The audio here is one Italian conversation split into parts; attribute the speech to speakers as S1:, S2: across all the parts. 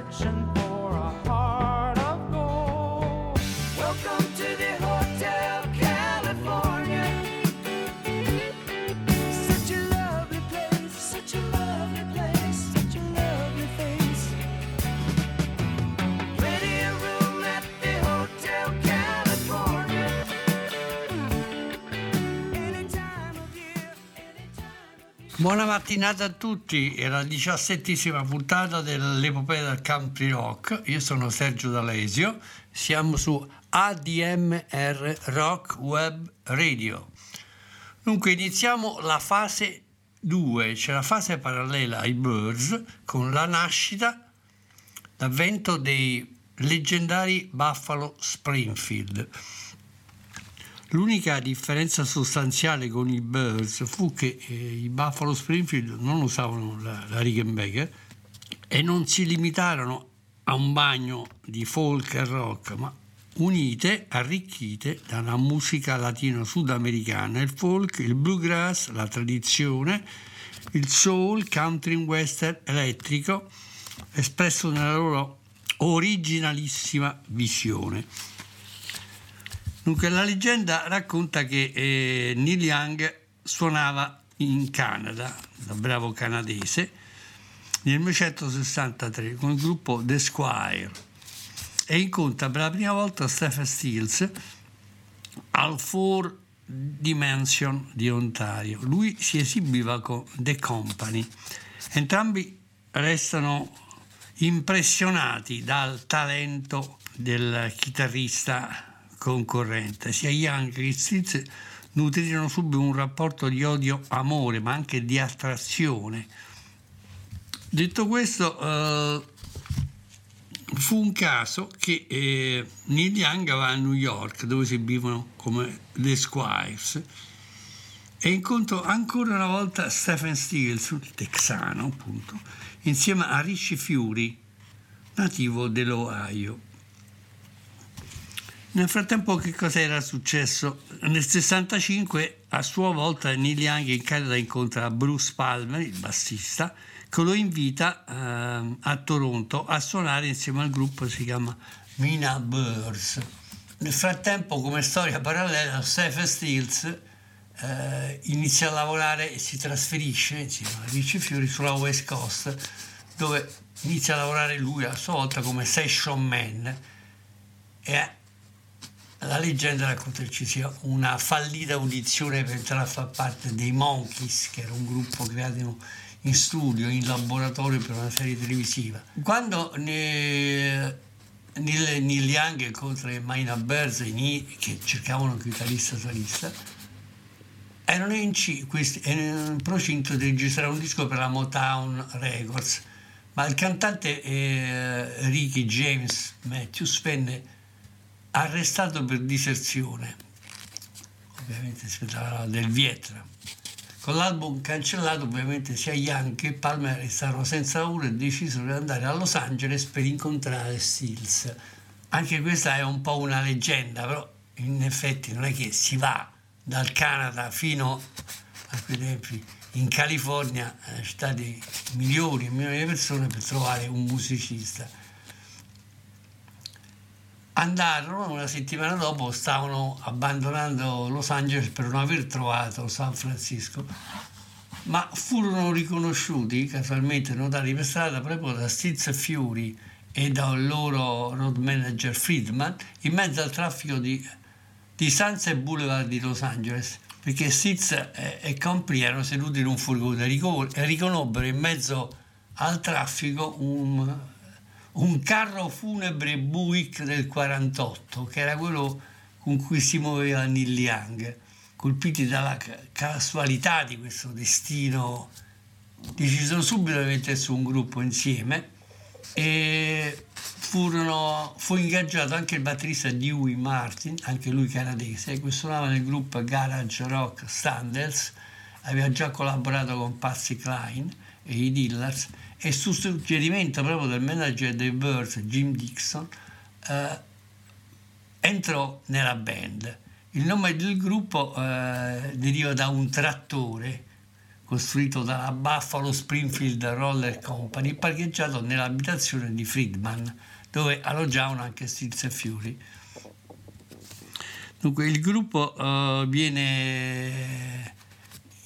S1: searching
S2: Buona mattinata a tutti, è la diciassettesima puntata dell'epopea del country rock. Io sono Sergio D'Alesio, siamo su ADMR Rock Web Radio. Dunque iniziamo la fase 2, c'è la fase parallela ai Birds con la nascita, l'avvento dei leggendari Buffalo Springfield. L'unica differenza sostanziale con i Birds fu che eh, i Buffalo Springfield non usavano la, la Rickenbacker e non si limitarono a un bagno di folk e rock, ma unite, arricchite da una musica latino-sudamericana, il folk, il bluegrass, la tradizione, il soul, country western elettrico, espresso nella loro originalissima visione. Dunque, la leggenda racconta che eh, Neil Young suonava in Canada, da bravo canadese, nel 1963 con il gruppo The Squire e incontra per la prima volta Stephen Stills al Four Dimension di Ontario. Lui si esibiva con The Company. Entrambi restano impressionati dal talento del chitarrista concorrente. Sia Young che Stills nutrirono subito un rapporto di odio-amore, ma anche di attrazione. Detto questo, eh, fu un caso che eh, Neil Young va a New York, dove si vivono come The Squires, e incontrò ancora una volta Stephen Stills, il texano appunto, insieme a Ricci Fury, nativo dell'Ohio. Nel frattempo che cosa era successo? Nel 65 a sua volta Neil Young in Canada incontra Bruce Palmer, il bassista, che lo invita eh, a Toronto a suonare insieme al gruppo si chiama Mina Birds. Nel frattempo, come storia parallela, Stephen Stills eh, inizia a lavorare e si trasferisce insieme a Ricci Fiori sulla West Coast, dove inizia a lavorare lui a sua volta come session man e la leggenda racconta che ci sia una fallita audizione per entrare a far parte dei Monkeys, che era un gruppo creato in, studio, in laboratorio per una serie televisiva. Quando ne, Neil, Neil Young incontra i Mina Birds che cercavano un chitarrista solista, erano in, C, questi, erano in procinto di registrare un disco per la Motown Records, ma il cantante eh, Ricky James Matthews venne arrestato per diserzione, ovviamente si trattava del Vietnam. Con l'album cancellato, ovviamente sia Young che Palmer restarono senza lavoro e decisero di andare a Los Angeles per incontrare Stills. Anche questa è un po' una leggenda, però in effetti non è che si va dal Canada fino a quei tempi in California, eh, città di milioni e milioni di persone per trovare un musicista. Andarono una settimana dopo, stavano abbandonando Los Angeles per non aver trovato San Francisco, ma furono riconosciuti, casualmente notati per strada, proprio da Stiz Fury e dal loro road manager Friedman in mezzo al traffico di, di Sunset Boulevard di Los Angeles perché Stiz e Compri erano seduti in un furgone e riconobbero in mezzo al traffico un un carro funebre Buick del 48, che era quello con cui si muoveva Neil Young, colpiti dalla casualità di questo destino, decisero subito di mettersi un gruppo insieme e furono, fu ingaggiato anche il batterista Dewey Martin, anche lui canadese, che suonava nel gruppo garage rock Standards, aveva già collaborato con Patsy Klein e i Dillars e su suggerimento proprio del manager dei Birds, Jim Dixon, eh, entrò nella band. Il nome del gruppo eh, deriva da un trattore costruito dalla Buffalo Springfield Roller Company parcheggiato nell'abitazione di Friedman, dove alloggiavano anche Stills e Fury. Dunque il gruppo uh, viene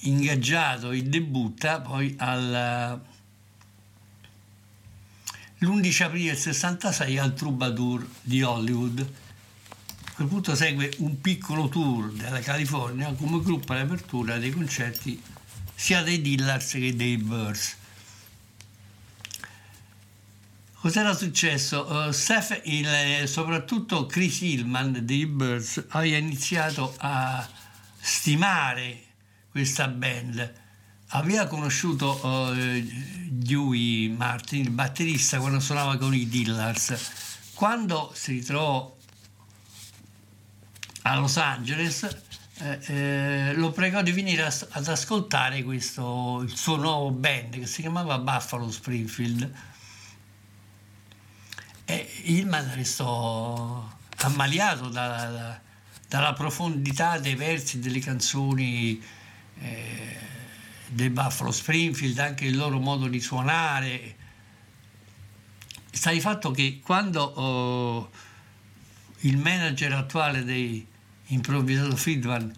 S2: ingaggiato e debutta poi al l'11 aprile del 66 al Troubadour di Hollywood. A quel punto segue un piccolo tour della California come gruppo all'apertura dei concerti sia dei Dillars che dei Birds. Cos'era successo? Uh, Steph, il, soprattutto Chris Hillman dei Birds aveva iniziato a stimare questa band aveva conosciuto uh, Dewey Martin, il batterista, quando suonava con i Dillars. Quando si ritrovò a Los Angeles, eh, eh, lo pregò di venire a, ad ascoltare questo, il suo nuovo band che si chiamava Buffalo Springfield. E Hillman restò ammaliato da, da, dalla profondità dei versi delle canzoni. Eh, del Buffalo Springfield, anche il loro modo di suonare. Sta di fatto che quando oh, il manager attuale dei improvvisato Friedman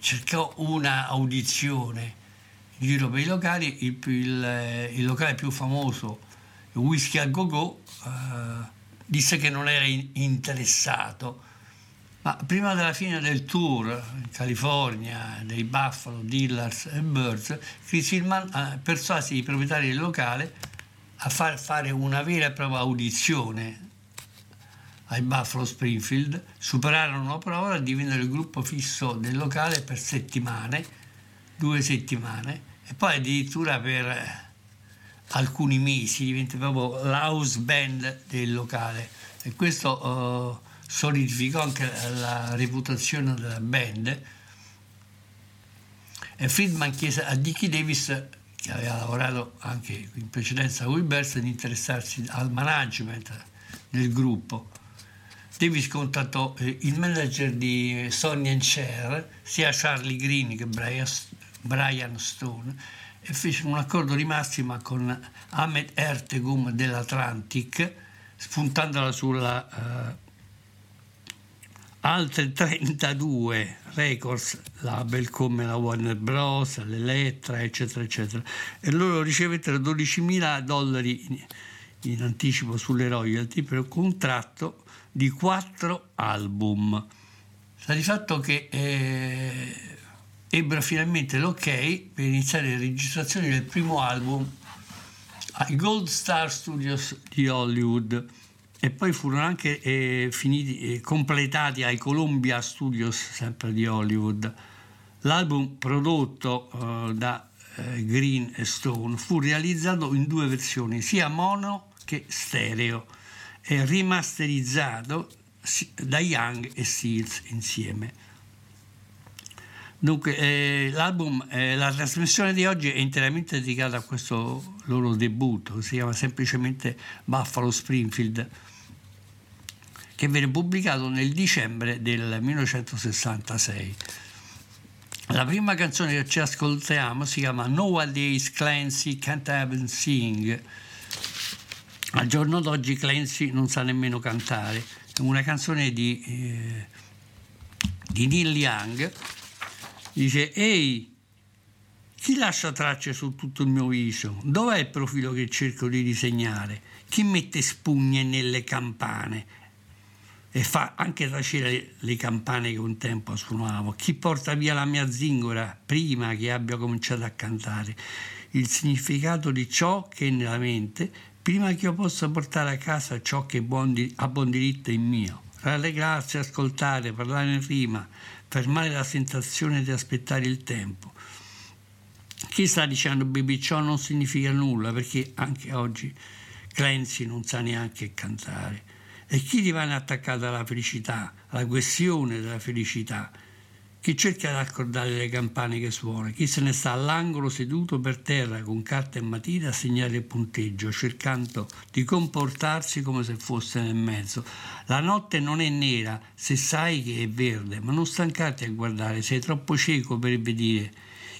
S2: cercò una audizione in giro per i locali, il, il, il locale più famoso, Whisky a Go Go, eh, disse che non era in, interessato ma prima della fine del tour in California dei Buffalo, Dillars e Birds, Chris Hillman eh, persuase i proprietari del locale a far fare una vera e propria audizione ai Buffalo Springfield, superarono la prova e divennero il gruppo fisso del locale per settimane, due settimane, e poi addirittura per alcuni mesi diventa proprio l'house band del locale. E questo uh, solidificò anche la reputazione della band. E Friedman chiese a Dickie Davis che aveva lavorato anche in precedenza i Bears di interessarsi al management del gruppo. Davis contattò eh, il manager di Sonny and Cher sia Charlie Green che Brian Stone e fecero un accordo di massima con Ahmed Ertegum dell'Atlantic spuntandola sulla uh, altre 32 records label come la Warner Bros., l'Elettra, eccetera, eccetera, e loro ricevettero 12.000 dollari in, anticipo sulle royalty per un contratto di quattro album. Sta di fatto che eh, ebbero finalmente l'ok per iniziare le registrazioni del primo album ai Gold Star Studios di Hollywood e poi furono anche eh, finiti, eh, completati ai Columbia Studios, sempre di Hollywood. L'album prodotto eh, da eh, Green e Stone fu realizzato in due versioni, sia mono che stereo, e rimasterizzato da Young e Seals insieme. Dunque, eh, l'album, eh, la trasmissione di oggi è interamente dedicata a questo loro debutto, si chiama semplicemente Buffalo Springfield che venne pubblicato nel dicembre del 1966. La prima canzone che ci ascoltiamo si chiama Nowadays Clancy Can't Even Sing al giorno d'oggi Clancy non sa nemmeno cantare. È una canzone di, eh, di Neil Young. Dice, ehi, chi lascia tracce su tutto il mio viso? Dov'è il profilo che cerco di disegnare? Chi mette spugne nelle campane? E fa anche tacere le campane che un tempo suonavo. Chi porta via la mia zingora prima che abbia cominciato a cantare? Il significato di ciò che è nella mente prima che io possa portare a casa ciò che ha buon diritto in mio. Rallegrarsi, ascoltare, parlare in rima, fermare la sensazione di aspettare il tempo. Chi sta dicendo baby ciò non significa nulla perché anche oggi Clancy non sa neanche cantare. E chi rimane attaccato alla felicità, alla questione della felicità, chi cerca di accordare le campane che suona, chi se ne sta all'angolo seduto per terra con carta e matita a segnare il punteggio, cercando di comportarsi come se fosse nel mezzo. La notte non è nera se sai che è verde, ma non stancarti a guardare, sei troppo cieco per vedere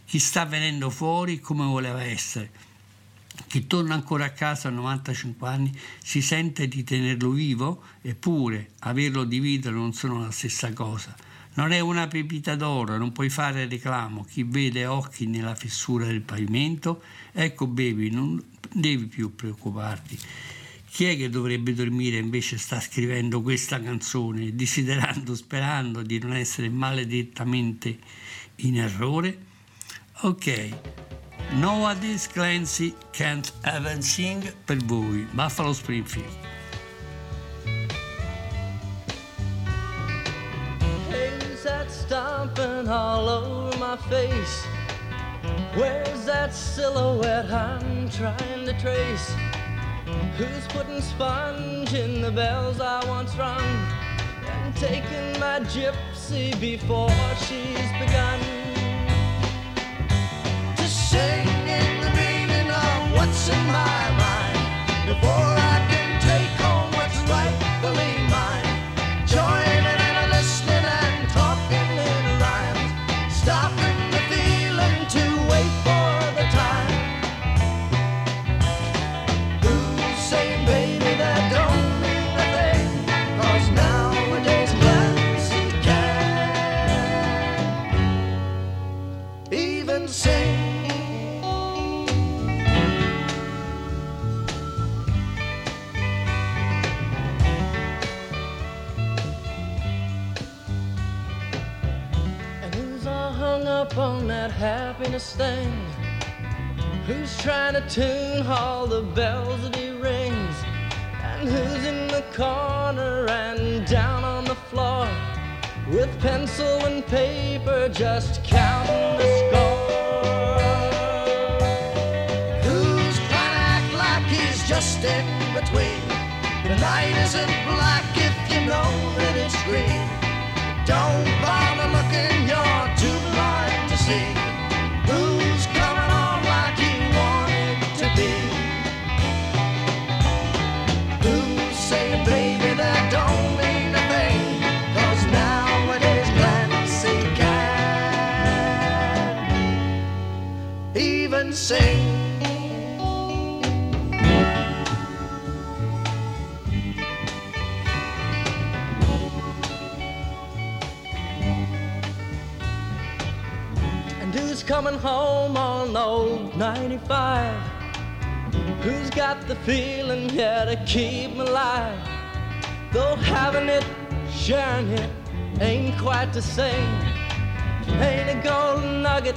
S2: chi sta venendo fuori come voleva essere. Chi torna ancora a casa a 95 anni si sente di tenerlo vivo, eppure averlo di vita non sono la stessa cosa. Non è una pepita d'oro, non puoi fare reclamo. Chi vede occhi nella fessura del pavimento, ecco baby, non devi più preoccuparti. Chi è che dovrebbe dormire invece sta scrivendo questa canzone, desiderando, sperando di non essere maledettamente in errore? Ok, Nowadays Clancy Can't Even Sing per voi, Buffalo Springfield.
S3: stomping all over my face. Where's that silhouette I'm trying to trace? Who's putting sponge in the bells I once rung? And taking my gypsy before she's begun in the meaning of what's in my mind. Before I thing? Who's trying to tune all the bells that he rings? And who's in the corner and down on the floor with pencil and paper just counting the score? Who's trying to act like he's just in between? The night isn't black if you know that it's green. Don't bother looking, you're too blind to see. Sing. And who's coming home on old 95? Who's got the feeling, yeah, to keep me alive? Though having it, sharing it, ain't quite the same. Ain't a golden nugget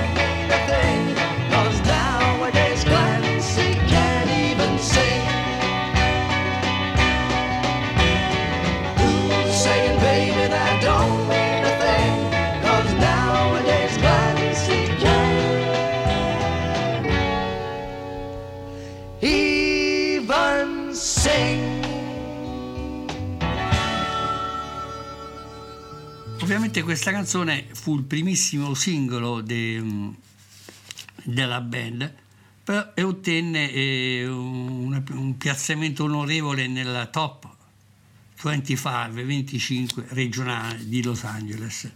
S2: Naturalmente questa canzone fu il primissimo singolo de, della band e ottenne eh, un, un, piazzamento onorevole nella top 25, 25 regionale di Los Angeles.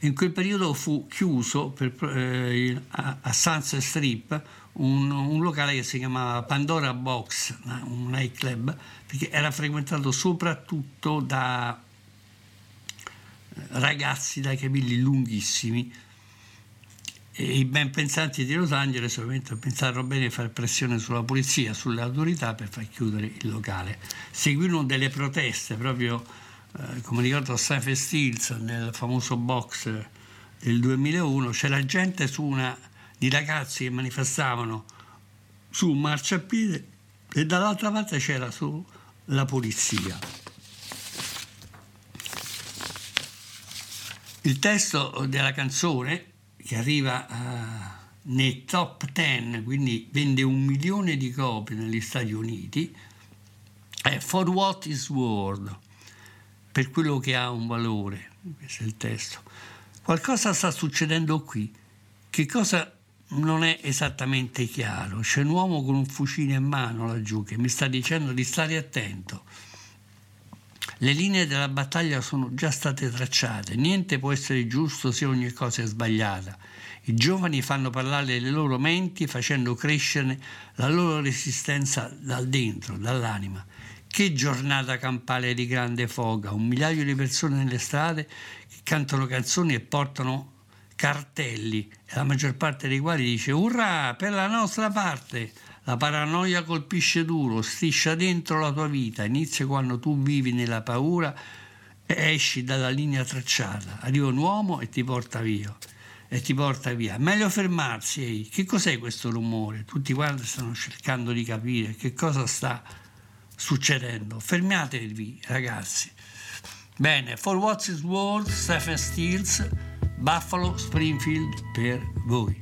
S2: In quel periodo fu chiuso per, eh, a, a Sunset Strip un, un, locale che si chiamava Pandora Box, un nightclub, perché era frequentato soprattutto da ragazzi dai capelli lunghissimi e i ben pensanti di Los Angeles ovviamente pensarono bene di fare pressione sulla polizia, sulle autorità per far chiudere il locale. Seguirono delle proteste proprio, eh, come ricordo, a Sanford Steels nel famoso box del 2001, c'era gente su una di ragazzi che manifestavano su un marciapiede e dall'altra parte c'era la polizia. Il testo della canzone che arriva uh, nei top 10, quindi vende un milione di copie negli Stati Uniti, è For What is World, per quello che ha un valore, questo è il testo. Qualcosa sta succedendo qui, che cosa non è esattamente chiaro. C'è un uomo con un fucile in mano laggiù che mi sta dicendo di stare attento. Le linee della battaglia sono già state tracciate, niente può essere giusto se ogni cosa è sbagliata. I giovani fanno parlare le loro menti facendo crescere la loro resistenza dal dentro, dall'anima. Che giornata campale di grande foga, un migliaio di persone nelle strade che cantano canzoni e portano cartelli, la maggior parte dei quali dice urrà per la nostra parte. La paranoia colpisce duro, striscia dentro la tua vita, inizia quando tu vivi nella paura e esci dalla linea tracciata. Arriva un uomo e ti porta via. E ti porta via. Meglio fermarsi. Ehi. Che cos'è questo rumore? Tutti quanti stanno cercando di capire che cosa sta succedendo. Fermatevi, ragazzi. Bene, For What's His World, Stephen Stills, Buffalo Springfield per voi.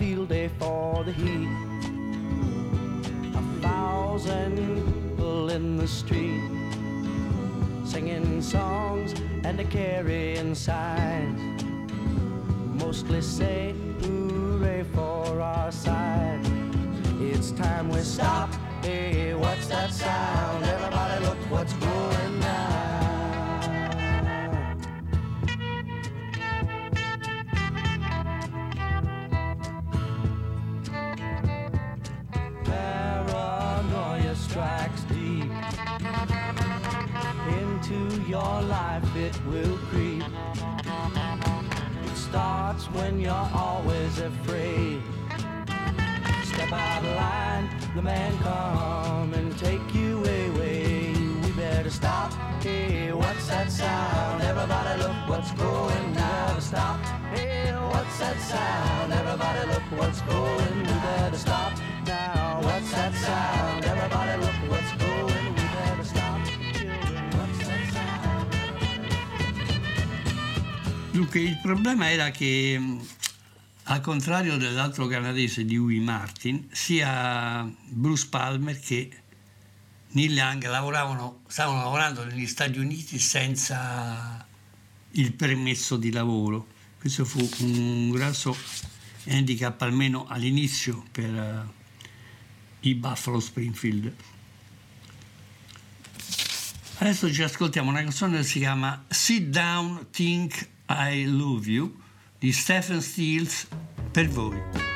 S3: Field day for the heat. A thousand people in the street singing songs and carrying signs. Mostly say
S2: Dunque, il problema era che, al contrario dell'altro canadese di Huey Martin, sia Bruce Palmer che Neil Young lavoravano, stavano lavorando negli Stati Uniti senza il permesso di lavoro. Questo fu un grosso handicap almeno all'inizio per uh, i Buffalo Springfield. Adesso ci ascoltiamo una canzone che si chiama Sit Down, Think I Love You di Stephen Stills per voi.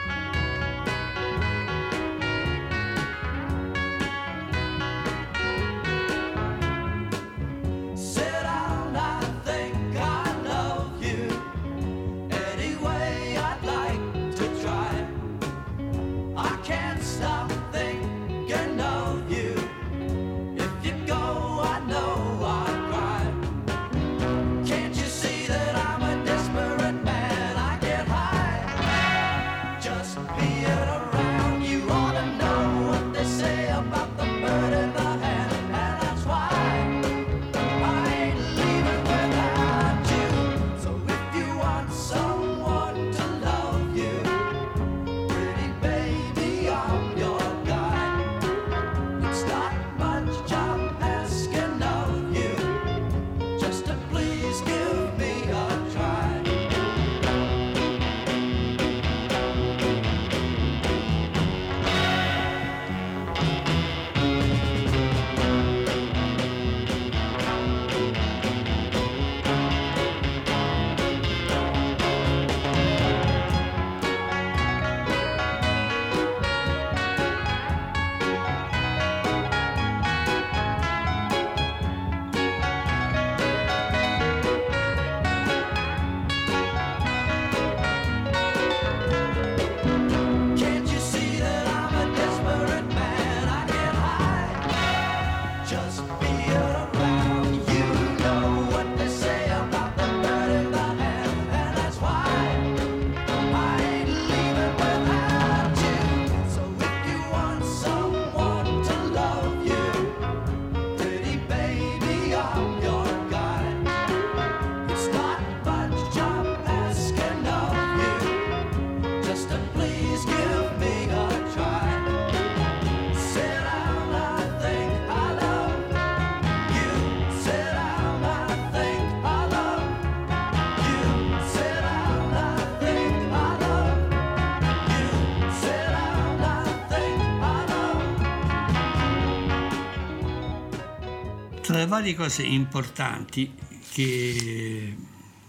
S2: Le varie cose importanti che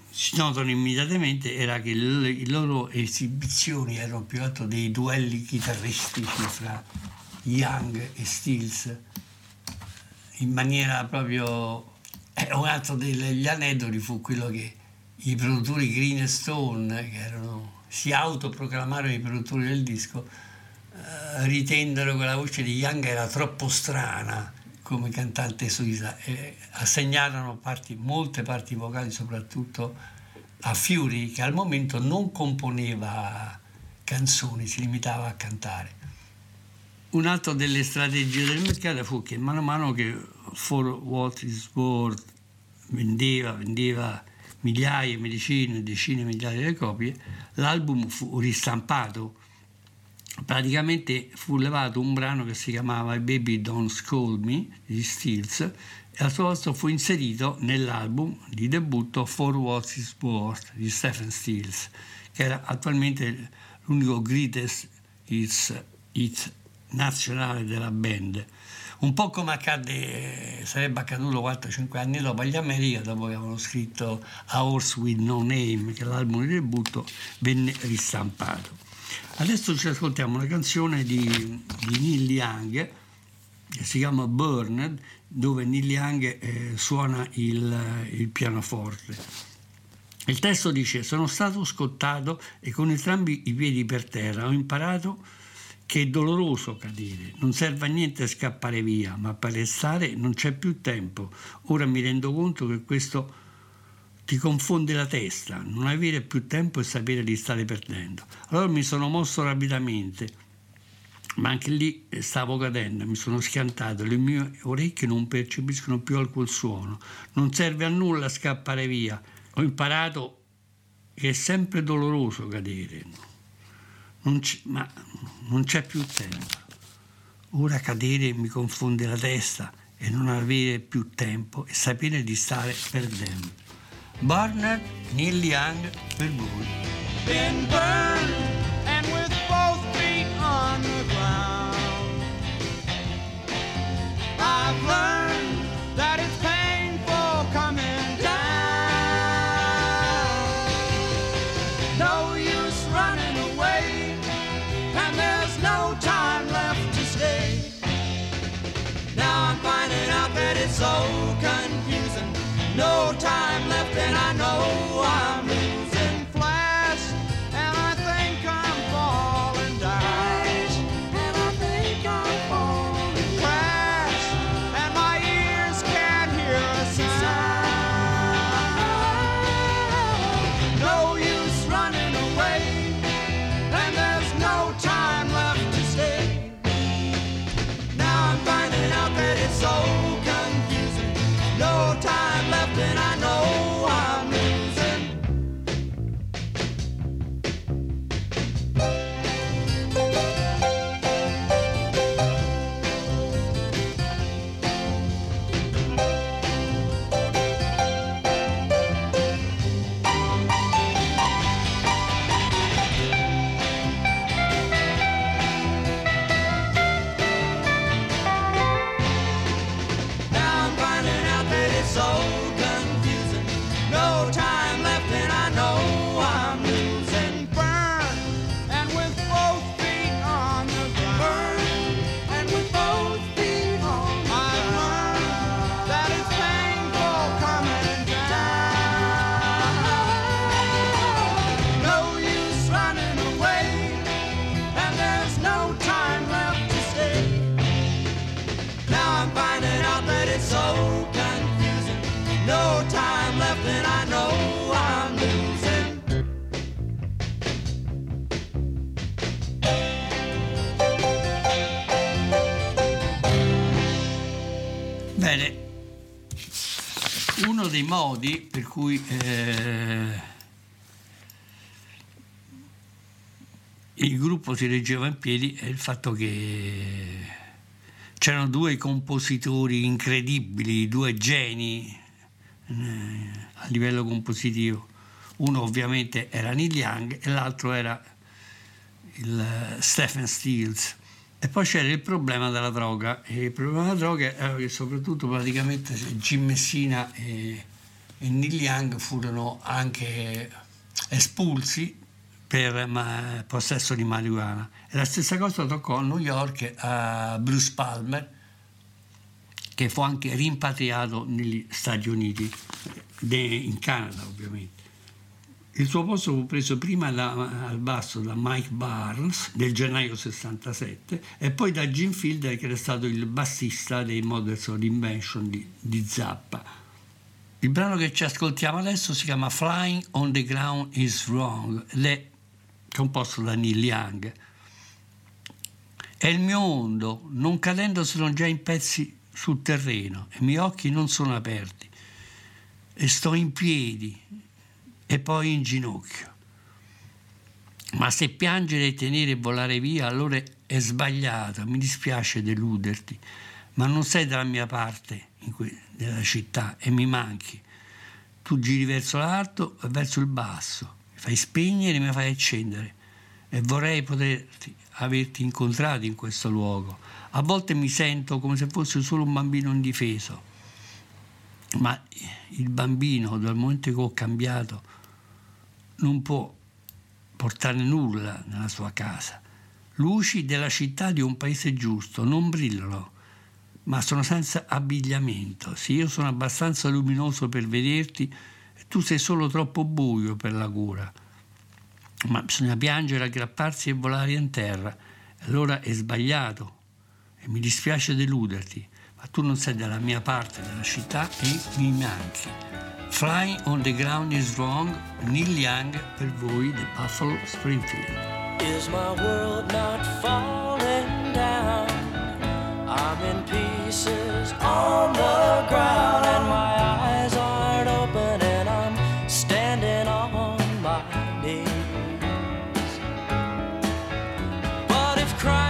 S2: si notano immediatamente era che le, loro esibizioni erano più altro dei duelli chitarristici fra Young e Stills in maniera proprio eh, un altro degli aneddoti fu quello che i produttori Green e Stone che erano, si autoproclamarono i produttori del disco eh, ritennero che la voce di Young era troppo strana come cantante suisa e assegnarono parti, molte parti vocali soprattutto a Fury che al momento non componeva canzoni, si limitava a cantare. Un'altra delle strategie del mercato fu che man mano che For What Worth vendeva, vendeva migliaia, medicine, decine di migliaia di copie, l'album fu ristampato praticamente fu levato un brano che si chiamava Baby Don't Scold Me di Stills e al suo posto fu inserito nell'album di debutto For What Is Worth di Stephen Stills che era attualmente l'unico greatest hits, hits nazionale della band un po' come accadde, sarebbe accaduto 4-5 anni dopo agli America, dopo che avevano scritto A Horse With No Name, che l'album di debutto venne ristampato. Adesso ci ascoltiamo una canzone di, di Neil Young che si chiama Burned, dove Neil Young eh, suona il, il pianoforte. Il testo dice: Sono stato scottato e con entrambi i piedi per terra ho imparato che è doloroso cadere, non serve a niente scappare via, ma per restare non c'è più tempo. Ora mi rendo conto che questo ti confonde la testa, non avere più tempo e sapere di stare perdendo. Allora mi sono mosso rapidamente, ma anche lì stavo cadendo, mi sono schiantato, le mie orecchie non percepiscono più alcun suono, non serve a nulla scappare via. Ho imparato che è sempre doloroso cadere, non ma non c'è più tempo. Ora cadere mi confonde la testa e non avere più tempo e sapere di stare perdendo. Barnard, Neil Young per voi.
S4: Been burned and with both feet on the ground. I've learned
S2: Bene, uno dei modi per cui eh, il gruppo si reggeva in piedi è il fatto che c'erano due compositori incredibili, due geni a livello compositivo. Uno ovviamente era Neil Young e l'altro era il eh, Stephen Stills. E poi c'era il problema della droga. E il problema della droga era che soprattutto praticamente Jim Messina e, e Neil Young furono anche espulsi per ma- possesso di marijuana. E la stessa cosa toccò a New York a Bruce Palmer, che fu anche rimpatriato negli Stati Uniti, in Canada ovviamente. Il suo posto fu preso prima da- al basso da Mike Barnes del gennaio 67 e poi da Jim Fielder che era stato il bassista dei Models of Invention di, di Zappa. Il brano che ci ascoltiamo adesso si chiama Flying on the Ground is Wrong ed è composto da Neil Young. È il mio mondo, non cadendo sono già in pezzi sul terreno i miei occhi non sono aperti e sto in piedi e poi in ginocchio. Ma se piangere e tenere e volare via, allora è sbagliato, mi dispiace deluderti, ma non sei dalla mia parte que- della città e mi manchi. Tu giri verso l'alto e verso il basso, mi fai spegnere e mi fai accendere e vorrei poterti averti incontrato in questo luogo. A volte mi sento come se fossi solo un bambino indifeso, ma il bambino dal momento che ho cambiato non può portare nulla nella sua casa. Luci della città di un paese giusto non brillano, ma sono senza abbigliamento. Se io sono abbastanza luminoso per vederti, tu sei solo troppo buio per la cura. Ma bisogna piangere, aggrapparsi e volare in terra. Allora è sbagliato e mi dispiace deluderti, ma tu non sei dalla mia parte della città e mi manchi. Flying on the ground is wrong, Neil Young per voi di Buffalo Springfield.
S1: Is my world not falling down? I'm in pieces on the ground, and my eyes aren't open, and I'm standing on my knees. But if crying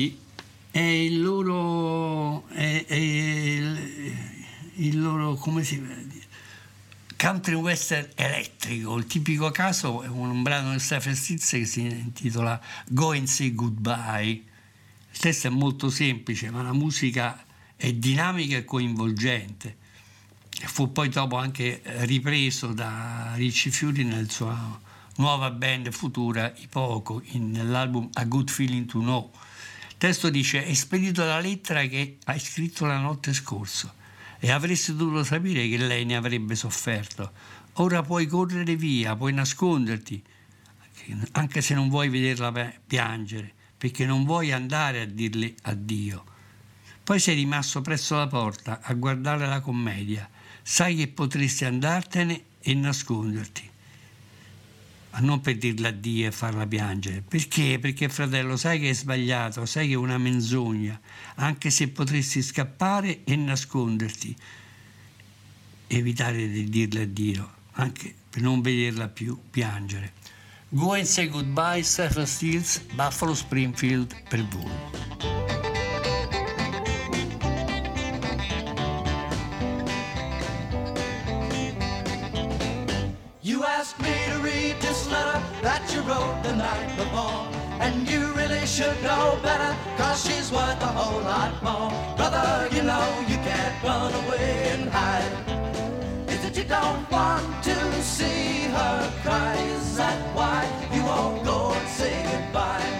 S2: interessanti è il loro, è- è il, il loro come si dice, country western elettrico. Il tipico caso è un brano di Stephen Stills che si intitola Go and Say Goodbye. Il testo è molto semplice, ma la musica è dinamica e coinvolgente. Fu poi dopo anche ripreso da Ricci Fiori nel suo nuova band futura, I Poco, in- nell'album A Good Feeling to Know. Testo dice: Hai spedito la lettera che hai scritto la notte scorsa e avresti dovuto sapere che lei ne avrebbe sofferto. Ora puoi correre via, puoi nasconderti, anche se non vuoi vederla piangere, perché non vuoi andare a dirle addio. Poi sei rimasto presso la porta a guardare la commedia. Sai che potresti andartene e nasconderti. Ma non per dirle addio e farla piangere. Perché? Perché fratello, sai che è sbagliato, sai che è una menzogna, anche se potresti scappare e nasconderti. Evitare di dirle addio, anche per non vederla più piangere. Go and say goodbye, Stephen Stills, Buffalo Springfield per voi.
S1: Letter that you wrote the night before. And you really should know better, cause she's worth a whole lot more. Brother, you know you can't run away and hide. Is it you don't want to see her cry? Is that why you won't go and say goodbye?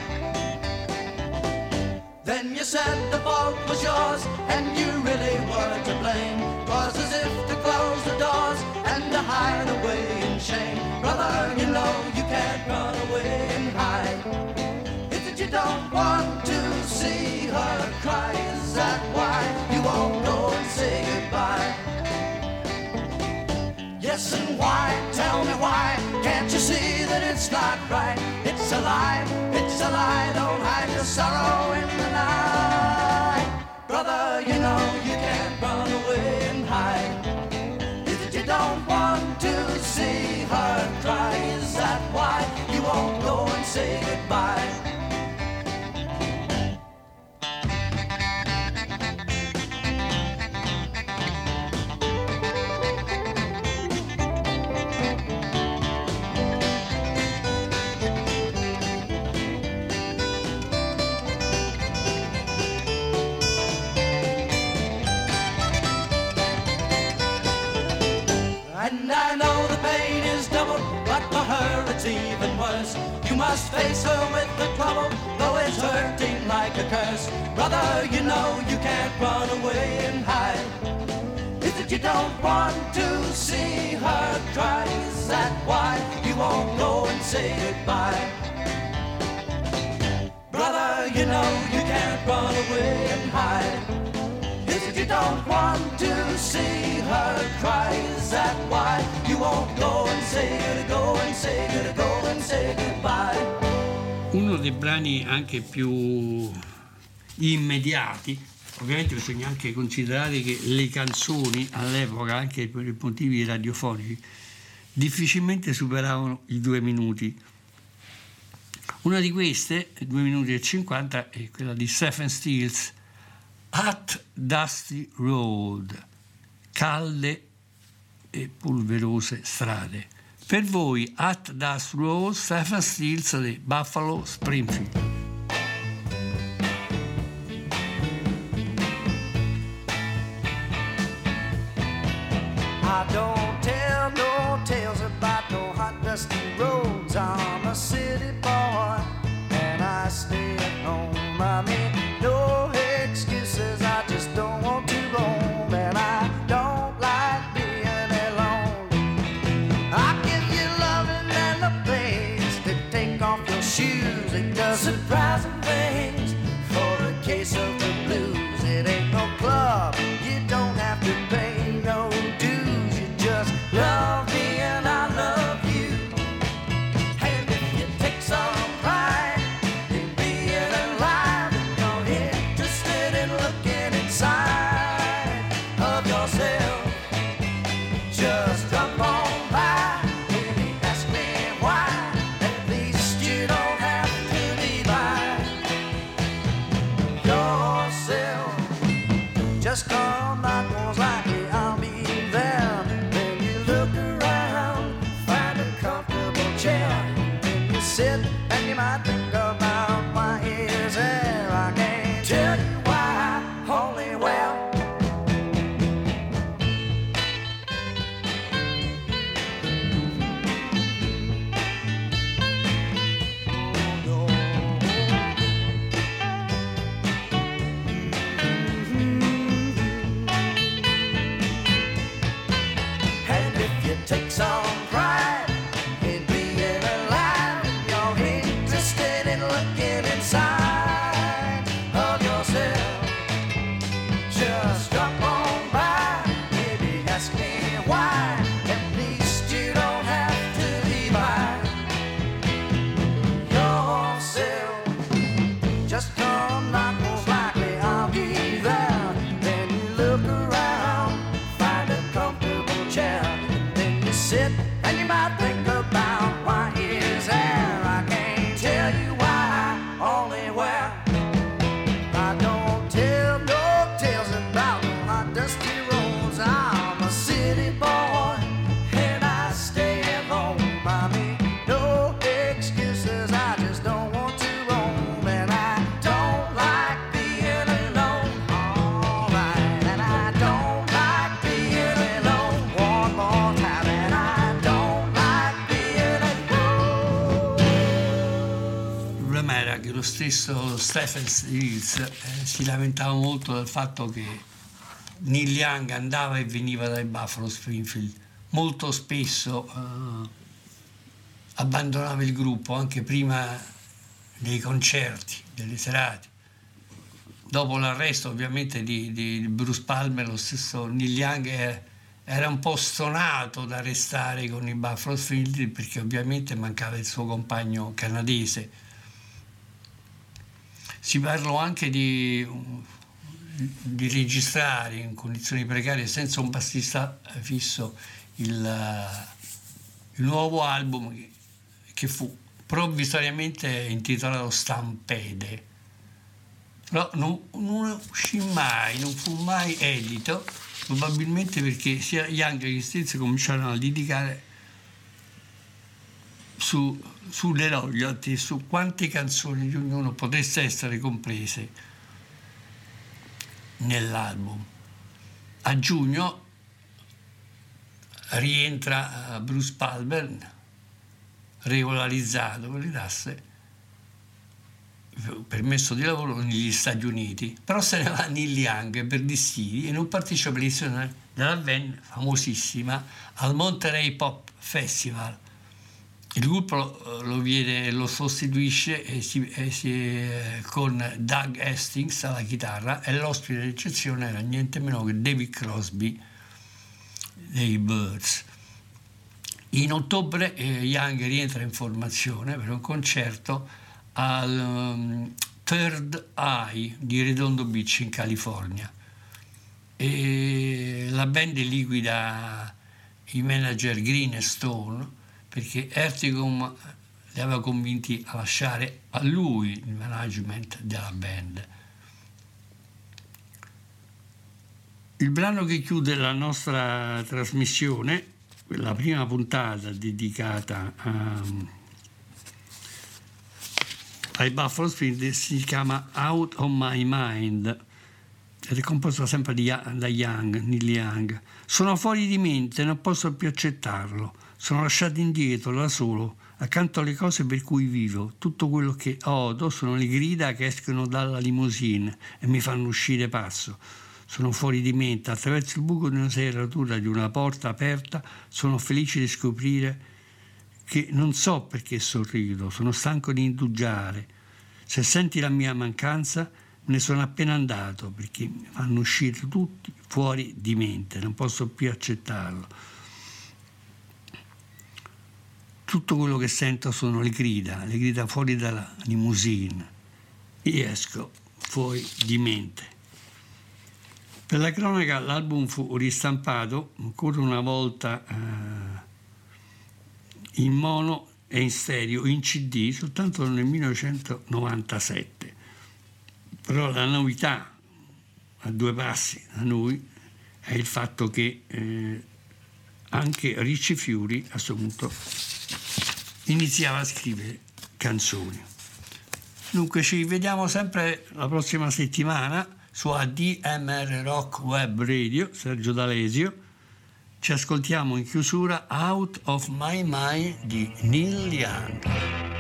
S1: Then you said the fault was yours, and you really were to blame. Was as if to close the doors and to hide away in shame. You know you can't run away and hide. Is it you don't want to see her cry? Is that why you won't go and say goodbye? Yes, and why? Tell me why? Can't you see that it's not right? It's a lie, it's a lie. Don't hide your sorrow in the night. Brother, you know you can't run away it's even worse. You must face her with the trouble, though it's hurting like a curse. Brother, you know you can't run away and hide. Is it you don't want to see her cry? Is that why you won't go and say goodbye? Brother, you know you can't run away and hide. You don't want to see her cry, is that why you won't go and say go and say go and say goodbye?
S3: Uno dei brani anche più immediati ovviamente bisogna anche considerare che le canzoni all'epoca, anche per i motivi radiofonici, difficilmente superavano i due minuti. Una di queste, 2 minuti e 50, è quella di Stephen Stills, At Dusty Road, calde e polverose strade. Per voi, At Dusty Road, Stephen Stills di Buffalo Springfield. just stesso Stephen Stills eh, si lamentava molto del fatto che Neil Young andava e veniva dai Buffalo Springfield. Molto spesso eh, abbandonava il gruppo anche prima dei concerti, delle serate. Dopo l'arresto ovviamente di, di Bruce Palmer, lo stesso Neil Young era, era un po' stonato da restare con i Buffalo Springfield perché ovviamente mancava il suo compagno canadese si parlò anche di, di registrare in condizioni precarie senza un bassista fisso il, il nuovo album che fu provvisoriamente intitolato Stampede. Però non, non, uscì mai, non fu mai edito, probabilmente perché sia Young che Stills cominciarono a litigare su sulle royalty, su quante canzoni di ognuno potesse essere comprese nell'album. A giugno rientra eh, Bruce Palmer regolarizzato con le tasse permesso di lavoro negli Stati Uniti però se ne va a Neil Young per dissidi e non partecipa all'edizione della band famosissima al Monterey Pop Festival
S2: il gruppo lo, lo, viene, lo sostituisce e si, e si, eh, con Doug Hastings alla chitarra e l'ospite d'eccezione era niente meno che David Crosby dei Birds. In ottobre eh, Young rientra in formazione per un concerto al um, Third Eye di Redondo Beach in California. E la band liquida i manager Green e Stone perché Ertigum li aveva convinti a lasciare a lui il management della band. Il brano che chiude la nostra trasmissione, la prima puntata dedicata a, ai Buffalo Spring, si chiama Out of My Mind ed è composto sempre da Young, Neil Young. Sono fuori di mente, non posso più accettarlo sono lasciato indietro da solo, accanto alle cose per cui vivo. Tutto quello che odo sono le grida che escono dalla limousine e mi fanno uscire passo. Sono fuori di mente, attraverso il buco di una serratura di una porta aperta, sono felice di scoprire che non so perché sorrido, sono stanco di indugiare. Se senti la mia mancanza, ne sono appena andato perché mi fanno uscire tutti fuori di mente, non posso più accettarlo. Tutto quello che sento sono le grida, le grida fuori dalla limousine. E esco fuori di mente. Per la cronaca l'album fu ristampato ancora una volta eh, in mono e in stereo, in CD, soltanto nel 1997. Però la novità a due passi da noi è il fatto che eh, anche Ricci Fiori a questo punto iniziava a scrivere canzoni. Dunque ci vediamo sempre la prossima settimana su ADMR Rock Web Radio, Sergio D'Alesio. Ci ascoltiamo in chiusura Out of My Mind di Neil Young.